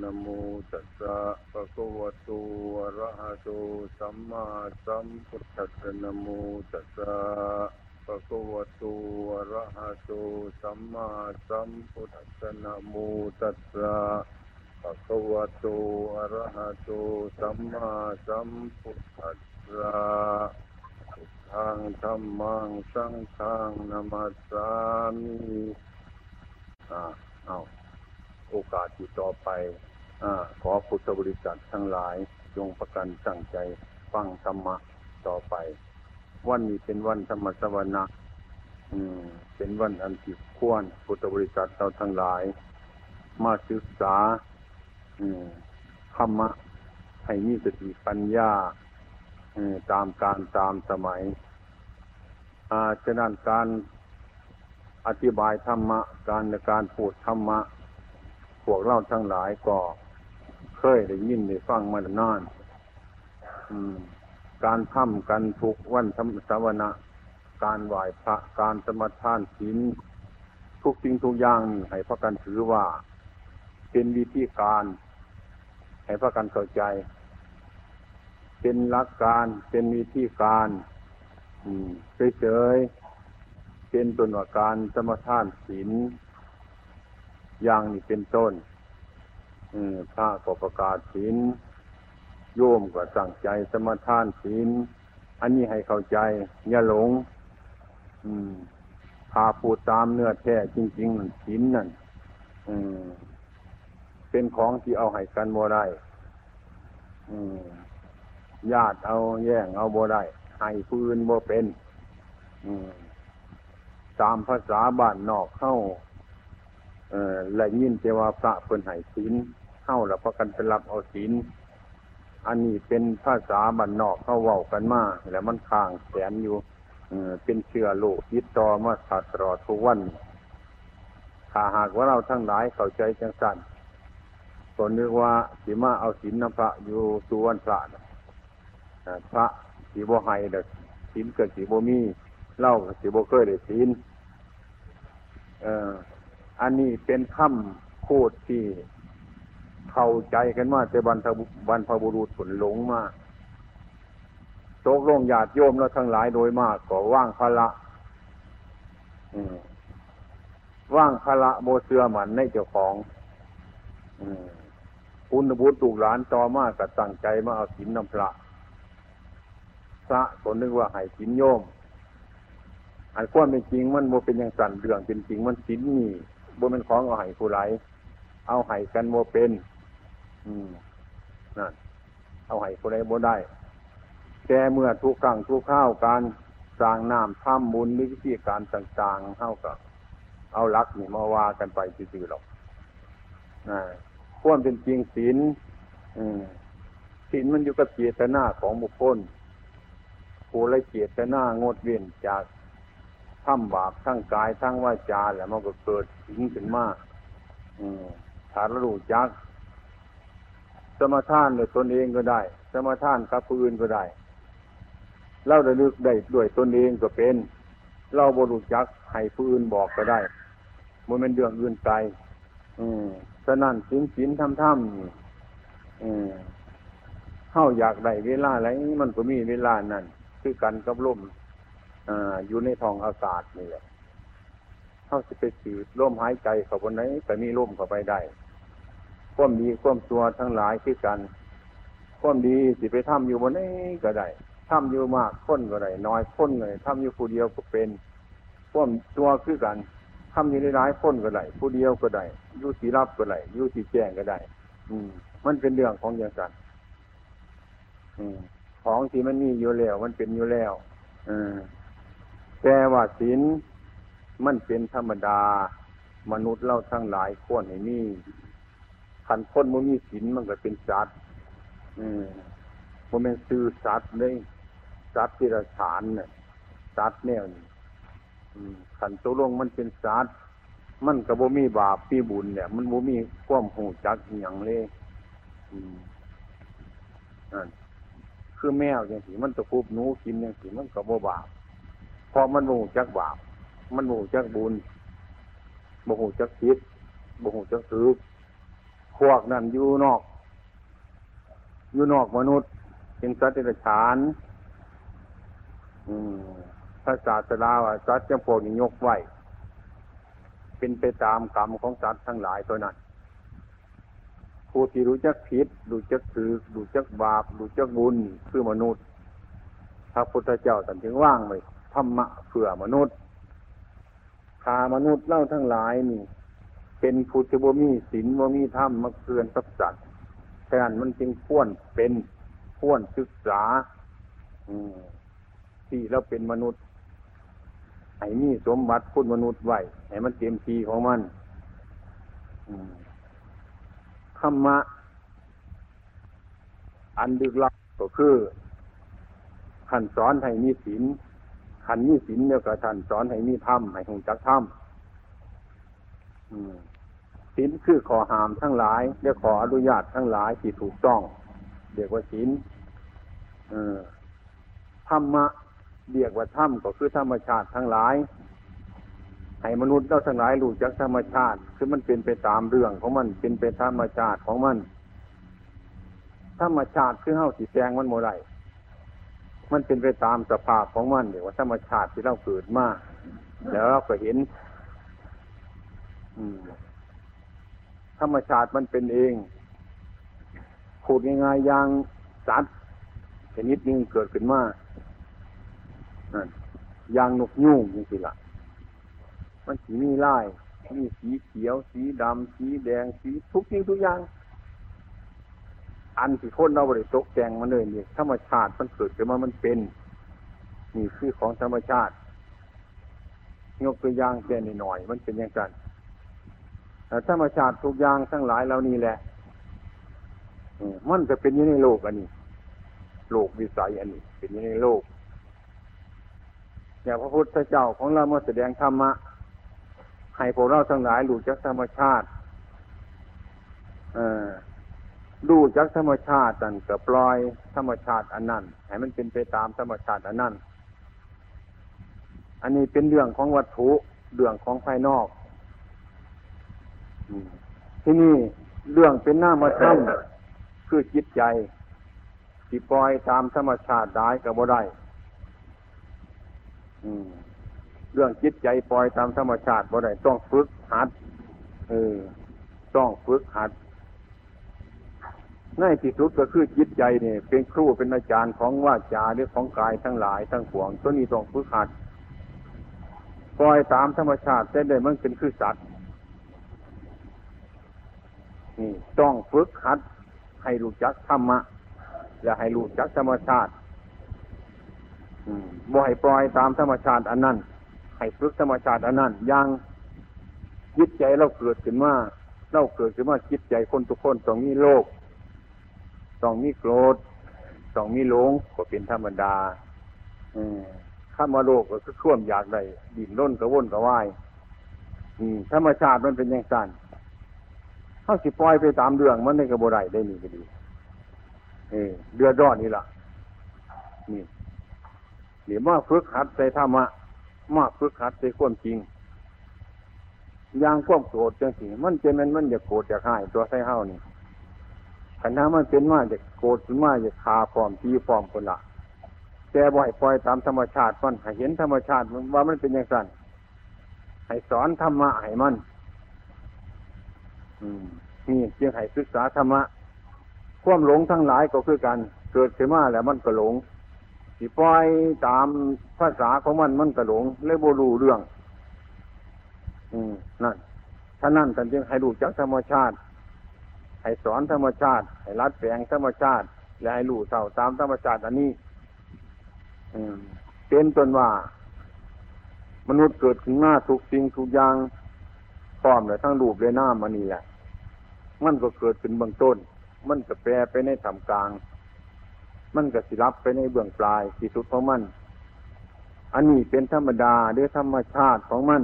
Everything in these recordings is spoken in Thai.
นโมตัสสะภะคะวะโตอะระหะโตสัมมาสัมพุทธัสสะนโมตัสสะภะคะวะโตอะระหะโตสัมมาสัมพุทธัสสะนโมตัสสะภะคะวะโตอะระหะโตสัมมาสัมพุทธัสสะทธังธัมมังสังฆังนะมัสสามิอ่าเอา โอกาสที่ต่อไปอขอพุทธบริษัททั้งหลายจงประกันตั้งใจฟังธรรมะต่อไป วันนี้เป็นวันธรรมสวนะอืมเป็นวันอันที่ควรพุทธบริษัทเราทั้งหลาย มาศึกษาธรรมะให้มีสติปัญญาตามการตามสมัยอาฉะนั้นการอธิบายธรรมะ การในการพูดธรรมะ พวกเราทั้งหลายก็เคยได้ยินได้ฟังมานานการทำกันทุกวันธรรมสวนะการไหว้พระการสมทานศีลทุกสิ่งทุกอย่างให้พระกันถือว่าเป็นวิธีการให้พระกันเข้าใจ เป็นหลักการเป็นวิธีการเฉยๆเป็นตัวหน่วการสมทานศีล อย่างนี้เป็นต้นพระก็ประกาศศีลโยมก็ตั้งใจสมาทานศีลอันนี้ให้เข้าใจ อย่าหลงพาพูดตามเนื้อแท้จริงๆนั่นศีลนั่นเป็นของที่เอาให้กันบ่ได้ญาติเอาแย่งเอาบ่ได้ให้พื้นบ่เป็นตามภาษาบ้านนอกเข้า เออและยินเจว่าพระเพิ่นให้ศีลเข้าแล้วพระกันไปรับเอาศีลอันนี้เป็นภาษาบรรนอกเขาเว้ากันมาแล้วมันข้างแสนอยู่เป็นเชื้อโลกยิดต่อมาตลอดทุกวันถ้าหากว่าเราทั้งหลายเข้าใจจังสันก็นึกว่าสีมาเอาศีลนพระอยู่สุวรรณพระพระสีโบไฮเด็กศีลเกิดสีโบมีเล่าสีโบเคยได้ศีลเออ อันนี้เป็นคำพูดที่เข้าใจกันว่าแต่บรรพบรรพบุรุษผลหลงมาตกลงญาติโยมแล้วทั้งหลายโดยมากก็ว่างพละว่างพละโมเสือหมันในเจ้าของคุณบุตรูกหลานต่อมากก็ตั้งใจมาเอาสินน้ำพระพระก็นึกว่าให้สินโยมอันความเป็นจริงมันโมเป็นอย่างสั่นเรื่องเป็นจริงมันสินนี่ บนเป็นของเอาไห้ผู้ไรเอาไห้กันโมเป็น อืมนั่นเอาไห้ผู้ไรโมได้ แต่เมื่อทุกครั้งทุกข้าวการสร้างน้ำท่ำบุญหรือวิธีการต่างๆเท่ากับเอาลักนี่มาว่ากันไปจืดๆหรอกนะควรเป็นจริงศีลศีลมันอยู่กับเจตนาของบุคคลผู้ไรเจตนางดเว้นจาก ทำบาปทั้งกายทั้งวาจาแล้วมันก็เกิดถึงขึ้นมาถ้าเรารู้จัก สมทานโดยตนเองก็ได้ สมทานกับผู้อื่นก็ได้ เราได้ลึกได้ด้วยตนเองก็เป็น เราบรู้จักให้ผู้อื่นบอกก็ได้มันเป็นเรื่องอื่นไกลฉะนั้นสินสินทำทำอืมเข้าอยากได้เวลาอะไรมันก็มีเวลานั่นคือกันกับลม อยู่ในท้องอากาศนี่แหละเขาจะไปสืดลมหายใจเข้าบนไหนแต่มีลมเข้าไปได้ความดีความตัวทั้งหลายคือกันความดีสิไปทำอยู่บนไหนก็ได้ทำอยู่มากค้นก็ได้น้อยค้นเลยทำอยู่ผู้เดียวก็เป็นความตัวคือกันทำอยู่ในหลายคนก็ได้ผู้เดียวก็ได้อยู่สีรับก็ได้อยู่สีแจ้งก็ได้ อืม มันเป็นเรื่องของอย่างกันอืมของที่มันมีอยู่แล้ว มันเป็นอยู่แล้ว อืม แต่ว่าศีลมันเป็นธรรมดา มนุษย์เราทั้งหลายควรให้มีขันคนมันมีศีลมันก็เป็นสัตว์อืมมันเป็นซื้อสัตว์เลยสัตว์ที่ระฐานเนี่ยสัตว์แนวนี้ขันตัวลงมันเป็นสัตว์มันกับบ่มีบาปปีบุญเนี่ย มันบ่มีความหูจักอย่างเลยอืมนั่นคือแมวอย่างสีมันตะคุบหนูกินอย่างสีมันกับบ่บาป พราะมันโมหจักบาป มันโมหจักบุญโมโหจักคิดโมโหจักถือพวกนั้นอยู่นอก อยู่นอกมนุษย์ เป็นสัตว์เดรัจฉานพระศาสดาว่าสัตว์จำพวกนี้ยกไว้ เป็นไปตามกรรมของสัตว์ทั้งหลายตัวนั้นผู้ที่รู้จักผิดรู้จักถือรู้จักบาปรู้จักบุญคือมนุษย์พระพุทธเจ้าตันถึงว่างไว้ ธรรมะเพื่อมนุษย์ขามนุษย์เล่าทั้งหลายนี่ เป็นผู้ที่บ่มีศีลบ่มีธรรมมาเกือนสักสัตว์แต่นั้นมันจึงพ้วนเป็นพ้วนศึกษาที่เราเป็นมนุษย์ให้มีสมบัติพุทธมนุษย์ไว้ให้มันเต็มทีของมันธรรมะ อันดึกลับก็คือขันสอนให้มีศีล ขันมีศีลเนี่ยก็ท่านสอนให้มีธรรมให้หงจักธรรมศีลคือขอหามทั้งหลายเรียกขออนุญาตทั้งหลายที่ถูกต้องเรียกว่าศีลธรรมะเรียกว่าธรรมก็คือธรรมชาติทั้งหลาย ให้มนุษย์เราทั้งหลายรู้จักธรรมชาติ คือมันเป็นไปตามเรื่องของมันเป็นไปธรรมชาติของมัน ธรรมชาติคือเฮาสีแจงมันโมไร มันเป็นไปตามสภาพของมันเดี๋ยวว่าธรรมชาติที่เราเกิดมาแล้วเราก็เห็นธรรมชาติมันเป็นเองพูดง่ายๆอย่างสัตว์ชนิดนึงเกิดขึ้นมาอย่างนกยุ่งนี่สิละมันสีมีลาย มีสีเขียว สีดำ สีแดง สีทุกสิ่งทุกอย่าง อันที่คนเราบริตกแต่งมาเลยเนี่ยธรรมชาติมันเกิดขึ้นมามันเป็นนี่คือของธรรมชาติ ยกตัวอย่างแค่หน่อย มันเป็นอย่างกันแต่ธรรมชาติทุกอย่างทั้งหลายเหล่านี้แหละมันจะเป็นอยู่ในโลกอันนี้ โลกวิสัยอันนี้ เป็นอยู่ในโลกอย่างพระพุทธเจ้าของเราเมื่อแสดงธรรมะให้พวกเราทั้งหลายรู้จักธรรมชาติ ดูจักธรรมชาตินั่นก็ปล่อยธรรมชาติอันนั้นให้มันเป็นไปตามธรรมชาติอันนั้นอันนี้เป็นเรื่องของวัตถุเรื่องของภายนอกที่นี่เรื่องเป็นหน้ามาทำคือจิตใจที่ปล่อยตามธรรมชาติได้กับบ่ได้เรื่องจิตใจปล่อยตามธรรมชาติบ่ได้ต้องฝึกหัดเออต้องฝึกหัด ในที่สุดก็คือจิตใจเนี่ยเป็นครูเป็นอาจารย์ของว่าจาหรือของกายทั้งหลายทั้งปวงตัวนี้ต้องฝึกหัดปล่อยตามธรรมชาติแต่ได้มันเป็นคือสัตว์นี่ต้องฝึกหัด ให้รู้จักธรรมะอย่าให้รู้จักธรรมชาติบ่ให้ปล่อยตามธรรมชาติอันนั้นให้ฝึกธรรมชาติอันนั้นอยังจิตใจเราเกิดขึ้นมาเราเกิดขึ้นมาจิตใจคนทุกคนต้องมีโลก ต้องมีโกรธต้องมีหลงก็เป็นธรรมดาอืข้ามาโลกก็คือข่วมอยากได้ดิ่นร่นกระวนกระวายธรรมชาติมันเป็นอย่างสั้นเขาสิปล่อยไปตามเรื่องมันในกระบวนได้นี่ก็ดีเออเดือดร้อนนี่ล่ะ นี่เดี๋ยวมาฝึกหัดใส่ธรรมะมาฝึกหัดใส่ความจริงอย่างความโกรธจังสิมันเจมันมันอยากโกรธอยากหายตัวใส่เฮานี่ ขันน้มันเป็นมาอยากโกรธขึ้นมาอยากคาฟอมทีฟอมคนละแต่บ่อยปล่อยตามธรรมชาติมันให้เห็นธรรมชาติว่ามันเป็นอย่างนั้นให้สอนธรรมะให้มันนี่จึงให้ศึกษาธรรมะความหลงทั้งหลายก็คือกัน เกิดขึ้นมาแล้วมันก็หลงสิปล่อยตามภาษาของมันมันก็หลงเลยโบรูเรื่อง อืมนั่นท่านั่นท่านจึงให้รู้จักธรรมชาติ ให้สอนธรรมชาติ ให้รัดแฝงธรรมชาติ และให้รู้เท่าตามธรรมชาติอันนี้เป็นตนว่า มนุษย์เกิดขึ้นหน้าทุกสิ่งทุกอย่างพร้อมเลยทั้งรูปเลยหน้ามันนี่แหละ มันก็เกิดขึ้นเบื้องต้น มันก็แปรไปในทำกลาง มันก็สิรับไปในเบื้องปลายที่สุดของมัน อันนี้เป็นธรรมดาด้วยธรรมชาติของมัน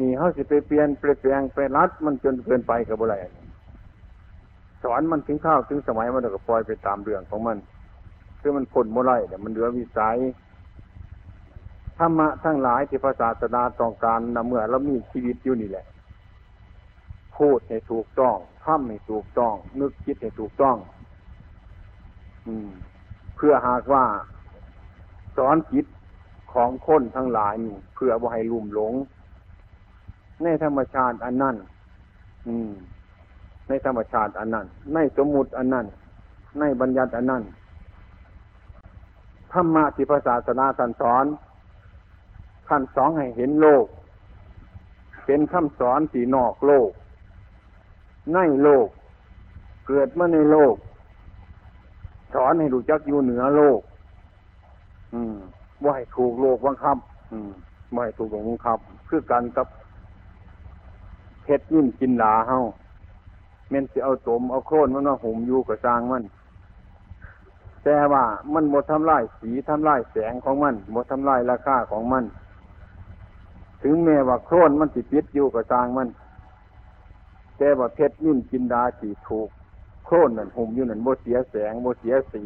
นี่เขาสิไปเปลี่ยนเปลี่ยนไปรัดมันจนเกินไปกับอะไร สอนมันถึงข้าวถึงสมัยมันก็ปล่อยไปตามเรื่องของมันคือมันผลโมไรแต่มันเหลือวิสัยธรรมะทั้งหลายที่พระศาสดาต้องการนำเมื่อเรามีชีวิตอยู่นี่แหละ พูดให้ถูกต้องทำให้ถูกต้อง นึกคิดให้ถูกต้อง อืม เพื่อหากว่า สอนจิตของคนทั้งหลายนี่เพื่อบ่ให้ลุ่มหลง ในธรรมชาติอันนั้นอืม ในธรรมชาติอันนั้น ในสมมุติอันนั้น ในบัญญัติอันนั้นธรรมะที่พระศาสนาท่นสอนท่านสอนให้เห็นโลก เป็นคำสอนที่นอกโลก ในโลก เกิดมาในโลก สอนให้รู้จักอยู่เหนือโลก อืมว่าให้ถูกโลกบังคับ อืมว่าให้ถูกโลกบังคับ คือกันกับเพชรยิ่งกินหลาเฮา เม่นสิเอาตมเอาโคลนมันมาหุ่มอยู่กับจางมัน แต่ว่ามันหมดทำลายสีทำลายแสงของมันหมดทำลายราคาของมัน ถึงแม้ว่าโคลนมันสิปิดอยู่กับจางมัน แต่ว่าเพชรยิ่งกินดาสีถูก โคลนนั่นหุ่มอยู่นั่นโมเสียแสงโมเสียสี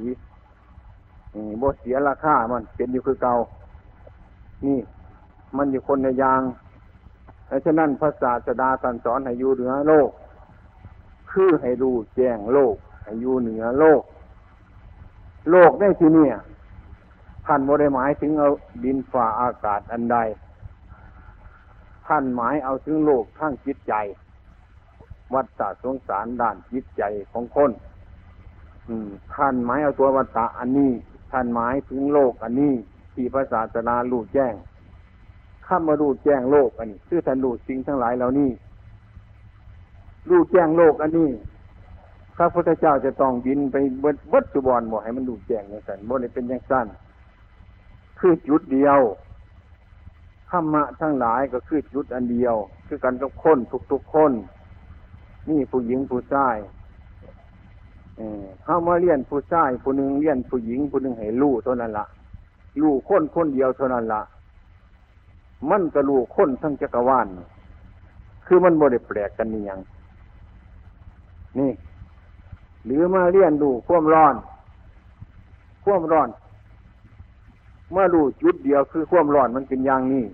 โมเสียราคามันเป็นอยู่คือเก่านี่มันอยู่คนในยางดังนั้นพระศาสดาตรัสสอนให้อยู่เหนือโลก คือให้รู้แจ้งโลก ให้อยู่เหนือโลก โลกได้ที่นี่ท่านบ่ได้หมายถึงเอาดินฝ่าอากาศอันใด ท่านหมายเอาถึงโลกทั้งจิตใจ วัฏฏะสงสารด้านจิตใจของคนท่านหมายเอาตัววัฏฏะอันนี้ ท่านหมายถึงโลกอันนี้ ที่พระศาสนารู้แจ้งข้ามารู้แจ้งโลกอันนี้ คือท่านรู้สิ่งทั้งหลายเหล่านี้ รู้แจ้งโลกอันนี้พระพุทธเจ้าจะต้องบินไปเบิดวัดสุบรบอกให้มันรู้แจ้งอย่างนั้นบ่ได้เป็นอย่างสั้นคือจุดเดียวธรรมะทั้งหลายก็คือจุดอันเดียว คือกันกับคนทุกๆคน นี่ผู้หญิงผู้ชายเข้ามาเรียนผู้ชายผู้หนึ่งเรียนผู้หญิงผู้หนึ่งให้รู้เท่านั้นละรู้คนคนเดียวเท่านั้นละมันกระลูคนทั้งจักรวาลคือมันบ่ได้แปลกกันนี่ยัง นี่ หรือมาเรียนดูความร้อน ความร้อน เมื่อดูจุดเดียวคือความร้อนมันเป็นอย่างนี้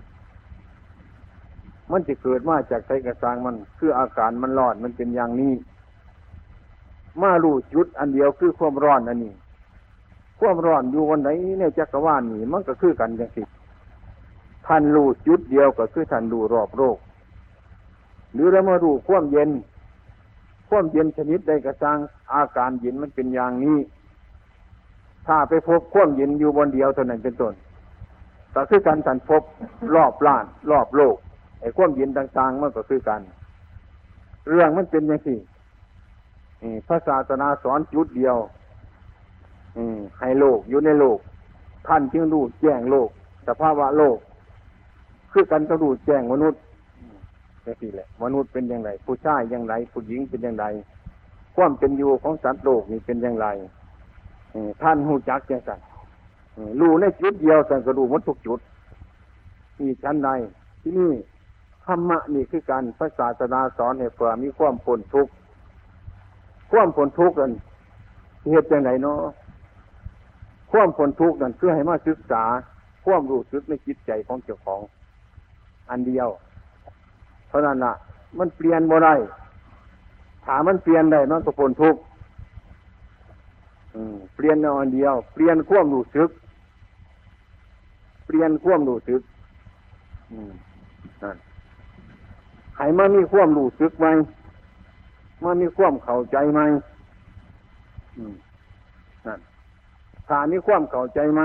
มันจะเกิดมาจากไสกระซังมัน คืออาการมันร้อนมันเป็นอย่างนี้มาลูจุดอันเดียวคือความร้อนอันนี้ ความร้อนอยู่วันไหนในจักรวาลนี่มันก็คือกันอย่างสิท่านรู้จุดเดียวก็คือท่านรู้รอบโลกหรือเรามารู้ความเย็น ความเย็นชนิดใดกระซังอาการเย็นมันเป็นอย่างนี้ ถ้าไปพบความเย็นอยู่บนเดียวเท่านั้นเป็นต้นก็คือการท่านพบรอบล้าน รอบโลกไอ้ความเย็นต่างๆมันก็คือกัน เรื่องมันเป็นอย่างนี้พระศาสนาสอนจุดเดียวให้โลกอยู่ในโลก ท่านจึงรู้แจ้งโลกสภาวะโลก คือกันก็รู้แจ้งมนุษย์ นี่สิแหละ มนุษย์เป็นอย่างไร ผู้ชายอย่างไร ผู้หญิงเป็นอย่างไร ความเป็นอยู่ของสัตว์โลกนี่เป็นอย่างไรท่านหูจักจังสันรู้ในจุดเดียวแต่ก็รู้หมดทุกจุดนี่ชั้นใดที่นี่ธรรมะนี่คือการพระศาสนาสอนให้เพื่อมีความผลทุกข์ความผลทุกข์นั้นเหตุอย่างไรเนาะความผลทุกข์นั้นเพื่อให้มาศึกษา ความรู้สึกในจิตใจของเจ้าของ อันเดียว เพราะนั้นละมันเปลี่ยนบ่ได้ถามมันเปลี่ยนได้มันก็พ้นทุกข์เปลี่ยนเอาอันเดียว เปลี่ยนควมรู้สึก เปลี่ยนควมรู้สึกนั่นให้มันมีควมรู้สึกไหมมันมีควมเข้าใจไหมนั่นถ้ามีความเข้าใจไหม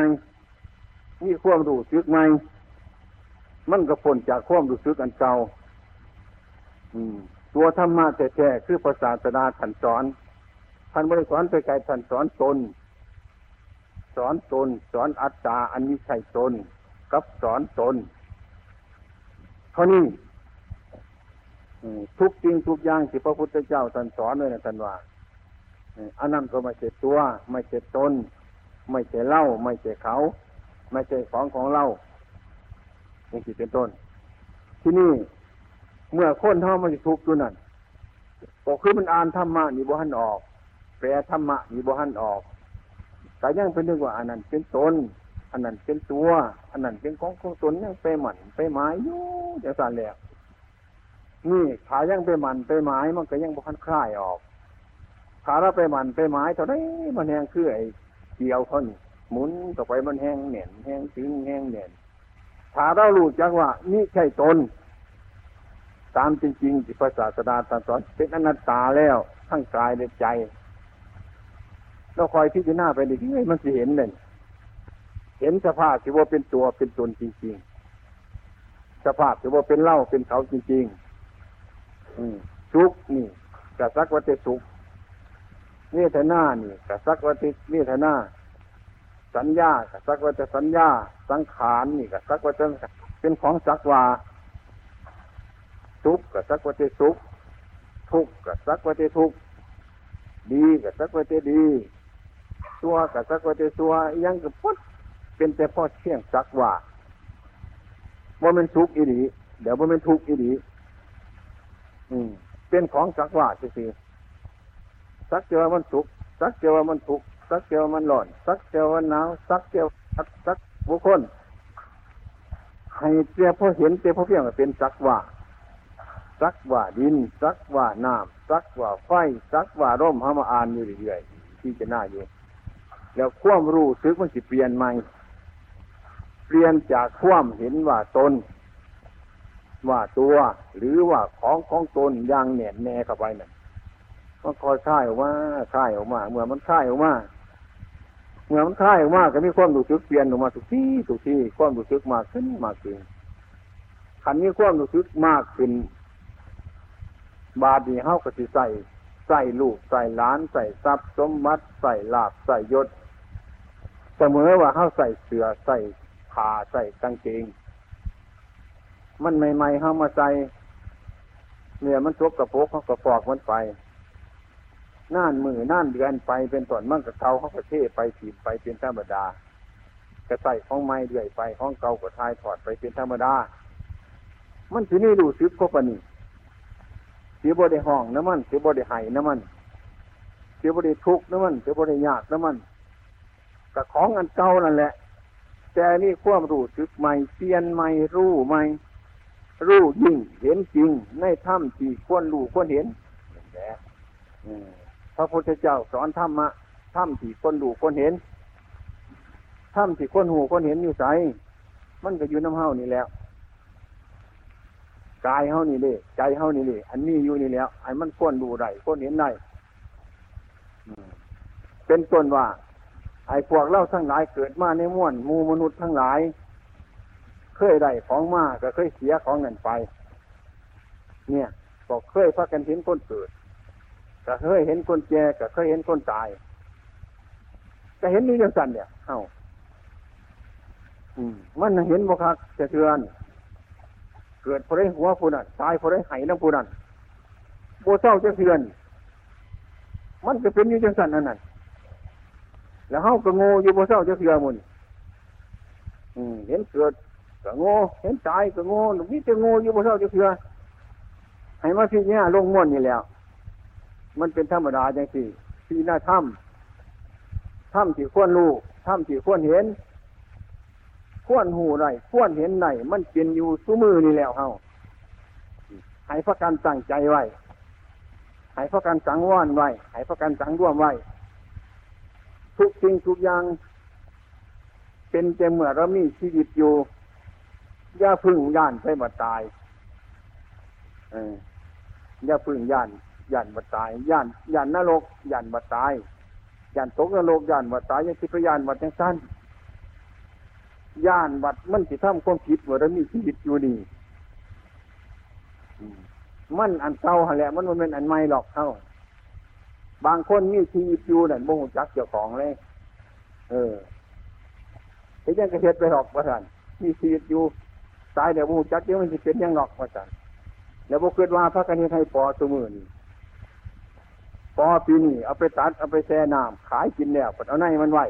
มีความรู้สึกไหม มันก็พ้นจากความรู้สึกอันเก่า ตัวธรรมะแท้ๆคือภาษาสนาท่านสอนท่านบริสอนไปไกลท่านสอนตน สอนตน สอนอัตตาอันนี้ใช่ตน กับสอนตนเท่านี้ทุกจริงทุกอย่างที่พระพุทธเจ้าท่านสอนเลยนะท่านว่าอันนั้นก็ไม่ใช่ตัว ไม่ใช่ตน ไม่ใช่เล่า ไม่ใช่เขา ไม่ใช่ของของเราอย่างที่เป็นต้น ที่นี่ เมื่อคนเท่ามันจะทุกข์อยู่นั่นก็คือมันอ่านธรรมะนี่บ่หันออก แปลธรรมะนี่บ่หันออกแต่ยังเป็นเรื่องว่าอันนั้นเป็นตนอันนั้นเป็นตัว อันนั้นเป็นของของตนยังไปหมันไปหมายอยู่อย่างสั่นแล้วนี่ขายังไปหมันไปหมายมันก็ยังบุคันคลายออกขาเราไปหมันไปหมายเท่าไรมันแห้งคือไอ้เกี่ยวเขานี่หมุนต่อไปมันแห้งเหน่นแห้งถึงแห้งเหน่นถ้าเรารู้จักว่านี่ใช่ตน ตามจริงๆที่พระศาสดาตรัสสอนเป็นอนัตตาแล้วทั้งกายและใจ เราคอยพิจารณาไปดิมันจะเห็นเลยเห็นสภาพที่ว่าเป็นตัวเป็นตนจริง ๆ สภาพที่ว่าเป็นเล่าเป็นเขาจริงๆอืมสุขนี่กะสักวัตสุขเวทนานี่กะสักวัตเวทนาสัญญากะสักวัตสัญญา สังขารนี่กะสักวัตเป็นของสักวา ทุข์กะสักวัตสุขทุกข์กะสักวัตทุกข์ดีกะสักวัตดีตัวกะสักวัตตัวยังกะพุทเป็นแต่พ่อเชี่ยงสักว่าว่ามันทุขอีดีเดี๋ยวว่ามันทุกข์อีดีอืมเป็นของสักว่าสิสักเจอมันสุขสักเจอมันทุกข์สักเจอมันร้อนสักเจอมันหนาวสักเจอสักสักบุคคลให้เจ้าพ่อเห็นเจ้าพ่อเพียงเป็นสักว่า สักว่าดิน สักว่าน้ำสักว่าไฟ สักว่าร่มห้ามาอ่านอยู่เรื่อยๆที่จะน่าอยู่แล้วความรู้ซึกมันสิเปลี่ยนใหม่เปลี่ยนจากความเห็นว่าตน ว่าตัวหรือว่าของของตนย่างแน่นแน่เข้าไปนั่นมันคอยค่ายออกมาค่ายออกมาเมื่อมันค่ายออกมาเมื่อมันค่ายออกมาก็มีความรู้สึกเปลี่ยนออกมาทุกที่ทุกที่ความรู้สึกมากขึ้นมากขึ้นขันนี้ความรู้สึกมากขึ้น บาดีเฮาก็สิใส่ใส่ลูกใส่ล้านใส่ทรัพย์สมบัติใส่ลาบใส่ยศ เสมอว่าเฮาใส่เสือใส่ผ้าใส่กางเกง มันใหม่ๆเฮามาใส่เนี่ยมันจกกระโปกเขากระปอกมันไปน่านมือน่านเดือนไปเป็นต้นมั่งกับเก่าเขาประเทไปถีบไปเป็นธรรมดา กระใส่ของไม้เดือยไปของเก่ากับทายถอดไปเป็นธรรมดา มันที่นี่ดูซึกก็ปนี่ สียบได้ห้องน้ำมันเสียบได้ไห้น้ำมันเสียบได้ทุกน้ำมันเสียบได้ยากน้ำมันกับของอันเก่านั่นแหละ แต่นี่ความรู้สึกใหม่เปลี่ยนใหม่รู้ใหม่รู้ยิ่งเห็นจริง ในถ้ำที่ควรรู้ควรเห็นแพระพุทธเจ้าสอนธรรมะถ้ำที่คนดูคนเห็นถ้ำที่คนหูคนเห็นอยู่ใสมันก็อยู่น้ำเฮานี่แล้ว กายเฮานี่เลยใจเฮานี่เลยอันนี้อยู่นี่แล้วไอ้มันควรดูได้ควรเห็นได้เป็นต้นว่า ไอ้พวกเล่าทั้งหลายเกิดมาในม้วนมูมนุษย์ทั้งหลาย เคยได้ของมาก็เคยเสียของเงินไป เนี่ยก็เคยพักกันเห็นคนเกิดก็เคยเห็นคนแก่ก็เคยเห็นคนตายก็เห็นนี่ยังสั่นเนี่ยเอ้ามันเห็นบ่คักจะเทือน เกิดพอได้หัวผู้นั้นตายพอได้ไหน้ำผู้นั้นโบเศร้าจะเทือน มันจะเป็นอยู่จังสันนั่นน่ะแล้วเฮาก็โง่อยู่โบเศร้าจะเทือนมุนเห็นเกิดก็โง่เห็นตายก็โง่หนุ่มนี่จะโง่อยู่โบเศร้าจะเทือนให้มาที่นี้ลงม้วนนี่แล้ว มันเป็นธรรมดาอย่างสี่ที่หน้าถ้ำถ้ำที่ควรรู้ถ้ำที่ควรเห็น ควรหูไรควรเห็นไหนมันเป็นอยู่สู้มือนี่แล้วเฮาให้พระการตั้งใจไว้ให้พระการสังวรไว้ให้พระการสังร่วมไว้ทุกสิ่งทุกอย่าง เป็นแต่เมื่อเรามีชีวิตอยู่อย่าพึ่งย่านไปมาตายอย่าพึ่งย่านย่านบัตายย่านย่านนรกย่านบัตายย่านตกนรกย่านบัตายยังคิดพยานบัดยังสั้น ย่านบัดมันสิทำความคิดว่าเรามีชีวิตอยู่นี่มันอันเก่าหันแหละ มันมันเป็นอันใหม่หรอกเท่าบางคนมีชีวิตอยู่นั่นบ่งจักเจ้าของเลย เออเห็นยังกระเทศไปหรอกว่าท่านมีชีวิตอยู่ตายเดี๋ยวบ่งจักเดี๋ยวมันจะเป็นยังหรอกว่าท่านแล้วบ่เกิดว่าพระกันให้ปอสมือนี่พอปีนี้เอาไปตัดเอาไปแช่น้ำขายกินแล้วเอาในมันไว้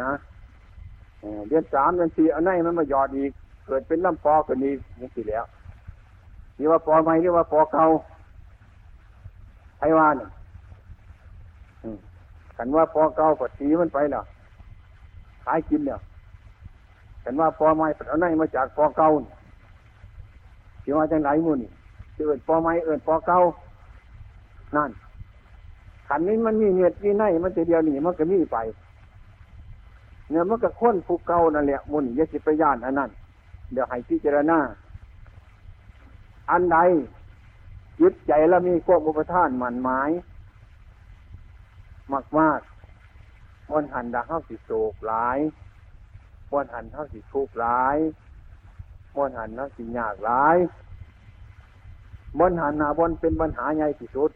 นะ เดือนสามเดือนสี่เอาในมันมาหยอดอีก เกิดเป็นลำปอกันนี้นี่สิแล้วนี่ว่าปอใหม่หรือว่าปอเก่าไทว่านกันว่าปอเก่าก็สีมันไปแล้วขายกินแล้วกันว่าปอใหม่เอาในมาจากปอเก่าสิว่าจังไรมุ่นี่เอิดปอไม้เอิดปอเก้านั่นขันนี้มันมีเนียดมีในมันจะเดียวหนีมันก็มีไป เนี่ยมันก็ค้นภูเก่านั่นแหละมุนยสิปยานอันนั้น เดี๋ยวให้พิจารณา อันใดยึดใจแล้วมีควบอุปทานหมันหมาย มากมากวันหันดาเข้าสิโศกหลายวันหันเข้าสิทุกข์หลายวันหันเข้าสิยากหลายวันหันนาบนเป็นปัญหาใหญ่ที่สุด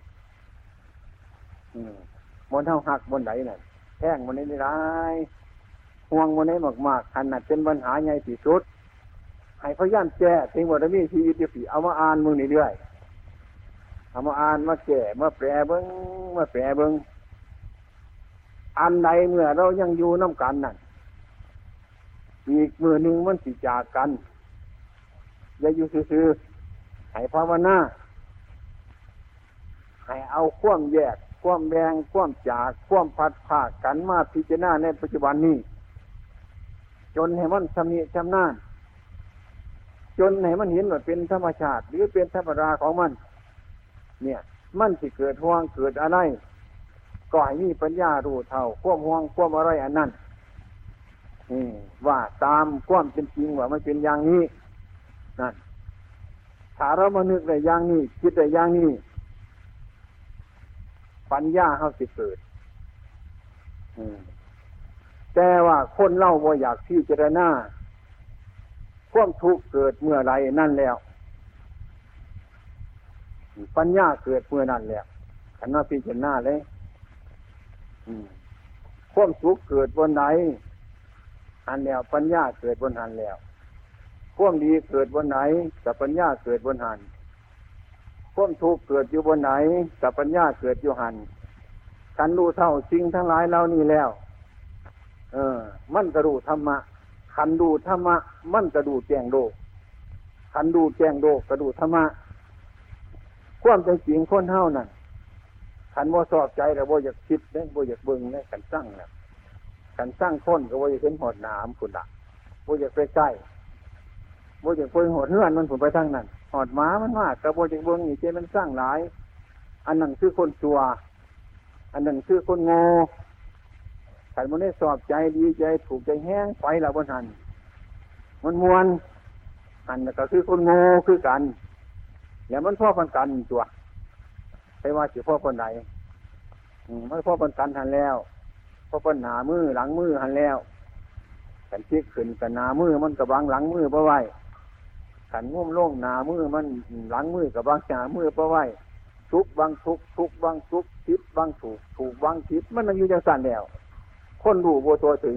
บนเท่าหักบนไหนน่ะแท่งบนนี้ไม่ได้ ห่วงบนนี้มากมากหันน่ะเป็นปัญหาใหญ่ที่สุดให้พยายามแก้สิ่งวัามีชีวิตที่เอามาอ่านมึงนี่เรื่อยเอามาอ่านมาแก้มาแปลเบิ้งมาแปลเบิ้งอันใดเมื่อเรายังอยู่น้ากันนั่นอีกมือหนึ่งมันสิจากกัน อย่าอยู่ซื่อๆให้ภาวนาให้เอาข่วมแยกข่วมแบงข่วมจากข่วมพัดผ่ากกันมาพิจารณาในปัจจุบันนี้ จนให้มันชำนิชำนาญจนให้มันเห็นว่าเป็นธรรมชาติ หรือเป็นธรรมดาของมัน เนี่ย มันสิเกิดห่วงเกิดอะไรก็ให้มีปัญญารู้เท่า ควบห่วงควบอะไรอันนั้นว่าตามความเป็นจริงว่ามันเป็นอย่างนี้นั่นถ้าเรามานึกในอย่างนี้ คิดในอย่างนี้ ปัญญาเขาสิเกิด แต่ว่าคนเล่าว่าอยากที่เจรณาความทุกข์เกิดเมื่อไรนั่นแล้ว ปัญญาเกิดเมื่อนั้นแล้วขันว่าพิจารณาเลยความสุกข์เกิดบนไหนอันแล้วปัญญาเกิดบนหันแล้วความดีเกิดบนไหนแต่ปัญญาเกิดบนหันความทุกข์เกิดอยู่บนไหนแต่ปัญญาเกิดอยู่หันกันรู้เท่าสิ่งทั้งหลายเหล่านี้แล้ว เออ มันกระดูธรรมะขันดูธรรมะ มันกระดูแจงโลกขันดูแจงโลกกระดูธรรมะความเป็นจริงคนเท่านั้นขันว่าสอบใจแต่ว่าอยากคิดได้ว่าอยากเบิ่งได้ขันสร้างนะขันสร้างคนก็ว่าอยากเห็นหอดน้ำคุณละว่าอยากไปใกล้ว่าอยากเบิ่งหอดเฮือนมันผลไปทางนั้นหอดม้ามันมากกระโบอยากเบิ่งนี่เจมันสร้างหลาย อันนั้นคือคนชัวอันนั้นคือคนโง่ ขันมันได้สอบใจดีใจถูกใจแห้งไฟเราบนหันมันมวนอันก็คือคนโง่คือกัน แล้วมันพ่อพันกันตัวไปว่าสิพ่อคนไหนไม่พ่อคนกันหันแล้วพ่อคนหนามือหลังมือหันแล้วขันชิกขึ้นกับหนามือมันกับบังหลังมือเพราะไว้ขันงุ่มโล่งหนามือมันหลังมือกับบังหนามือเพราะไว้ทุกบังทุกทุกบังทุกทิศบังถูกถูกบังทิศมันอยู่จังสันแล้ว คนดูโบตัวถึง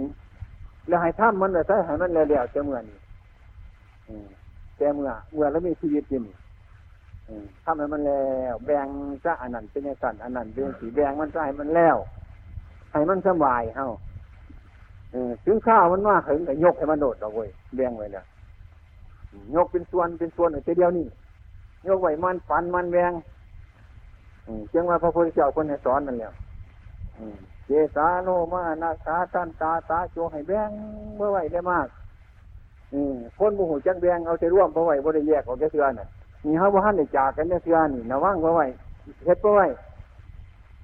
แล้วให้ท่ามันเลยใช่ให้มันแล้วๆจะเมื่อนี่แต่เมื่อเมื่อแล้วมีชีวิตจริงทำให้มันแล้วแบ่งจะอันนั้นเป็นอย่างนั้นอันนั้นเป็นสีแบ่งมันจะให้มันแล้วให้มันสบายเฮาถึงข้าวมันว่าถึงกับยกให้มันโดดออกเว้ยแบ่งไว้เนี่ยยกเป็นส่วนเป็นส่วนแต่เดียวนี่ยกไว้มันฟันมันแบ่งเจียงว่าพระพุทธเจ้าคนให้สอนนั่นแหละ เจสาโนมานาคาตันตาตาโจให้แบงเมื่อไหวได้มากอืมคนบุหูจักแบงเอาใจร่วมเพราะไหวบริแยกออกแค่เสือน่ะนี่เขาบ่ทันได้จากกันเนี่ยเสือนี่นะว่างบ่ไหวเฮ็ดบ่ไหว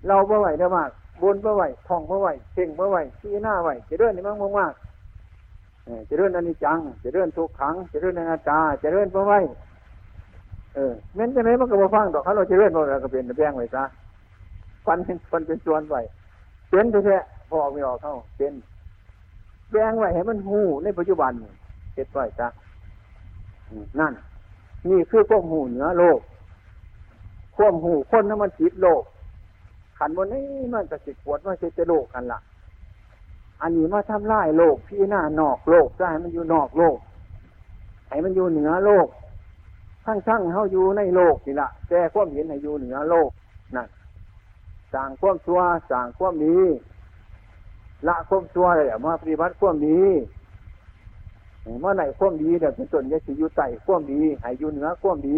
เราบ่ไหวได้มากบนบ่ไหวท่องบ่ไหวเพ่งบ่ไหวที่หน้าไหวจะเดินนี่มั่งมากจะเดินอนิจจังจะเดินทุกขังจะเดินอนัตตาจะเดินบ่ไหวเออแม้นจะไหนมันก็บ่ฟังดอกเขาเราจะเดินบ่ไหวก็เป็นแบงไว้ซะฟันเป็นฟันเป็นส่วนไว้ เป็นไปแท้พอไม่ออกเข้าเป็นแบงไว้ให้มันหูในปัจจุบันเฮ็ดไว้จ้ะนั่น นี่คือควบหูเหนือโลกควบหูคนนั้นมันจิตโลก ขันวันนี้มันจะสิปวดว่าจะโลกกันละ่ะ อันนี้มาทำลายโลกพี่หน้านอกโลกจะให้มันอยู่นอกโลกให้มันอยู่เหนือโลกทั้งทั้งเขาอยู่ในโลกนี่ละแต่ความเห็นให้อยู่เหนือโลกนั่น สั่งความชั่วสั่งความดีละความชั่วเลยมาปฏิบัติความดีเมื่อไหร่ข่วมดีเนี่ยเป็นส่วนยสิอยู่ใต้ข่วมดีให้อยู่เหนือข่วมดี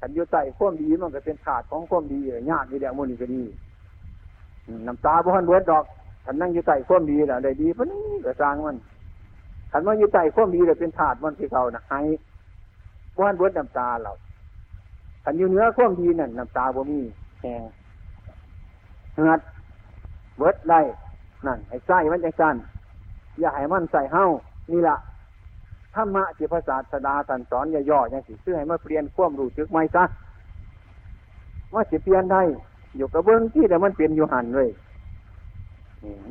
ขันอยู่ใต้ข่วมดีมันก็เป็นขาดของข่วมดีญาตินี่แหละมุนีก็ดีน้ำตาบ่ฮันเบิดดอกขันนั่งอยู่ใต้ข่วมดีแล้วได้ดีเพราะนี่ก็สร้างมันขันว่าอยู่ใต้ข่วมดีแล้วเป็นถาดมันที่เขานะให้บ้านเบิดน้ำตาเราขันอยู่เหนือข้อมดีนั่นน้ำตาบ่มีแหง หือดเบิดได้นั่นไอ้ไส้มันจังสันอย่าให้มันใส่เฮ้านี่ละธรรมะที่พระศาสดาตรัสสอนอย่อๆอย่างสิซื้อให้มาเปลี่ยนความรู้จึกไม่ซะว่าสิเปลี่ยนได้ อยู่กับเบื้องที่แต่มันเปลี่ยนอยู่หันเลย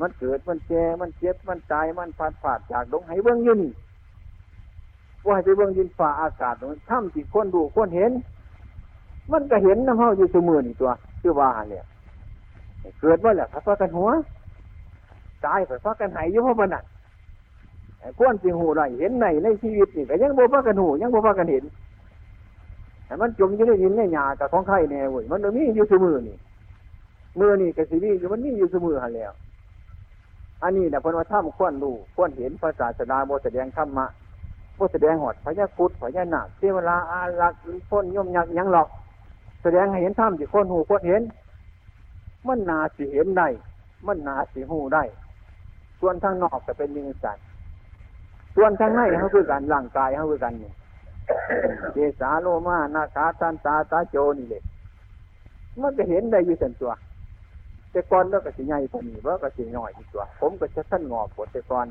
มันเกิดมันแก่มันเจ็บมันตายมันผาดผาดจากดงให้เบื้องยืนว่าให้ไปเบื้องยินฝ่าอากาศมันถ้ำที่คนดูคนเห็น มันก็เห็นน้ำเฮาอยู่เสมอนี่ตัว คือว่าเนี่ย เกิดว่าแหละพัดกันหัวตายไปพักกันหายยู่เพราะมันนั่นควรสิหูไรเห็นในในชีวิตนี่ก็ยังบ่พักกันหูยังบ่พักกันเห็นแต่มันจมอยู่ในดินในหญ้ากับของไข่แน่เว้ยมันมีอยู่เสมือนี่มือนี่กับสีนี่มันมีอยู่เสมือหันแล้ว อันนี้นะเพิ่นว่าถ้ำควรรู้ควรเห็นภาษาสดาโมแสดงธรรมะโมแสดงหอดพญาคุดพญานาคเทวราอารักษ์พ้นย่อมยักยังหลอก แสดงให้เห็นธรรมที่คนหูคนเห็น มันนาสิเห็นได้ มันนาสิหูได้ ส่วนทางนอกจะเป็นยิงสันส่วนทางในเขาคือการร่างกายเขาคือกันเนี่ยเจสาโลมานาคาตันตาตาโจนี่เลยมันจะเห็นได้อยู่ส่วนตัว แต่ก่อนแล้วก็สิใหญ่กว่านี้ว่าก็สิน้อยอีกตัว ผมก็จะสั้นงอกปวดแต่ก่อน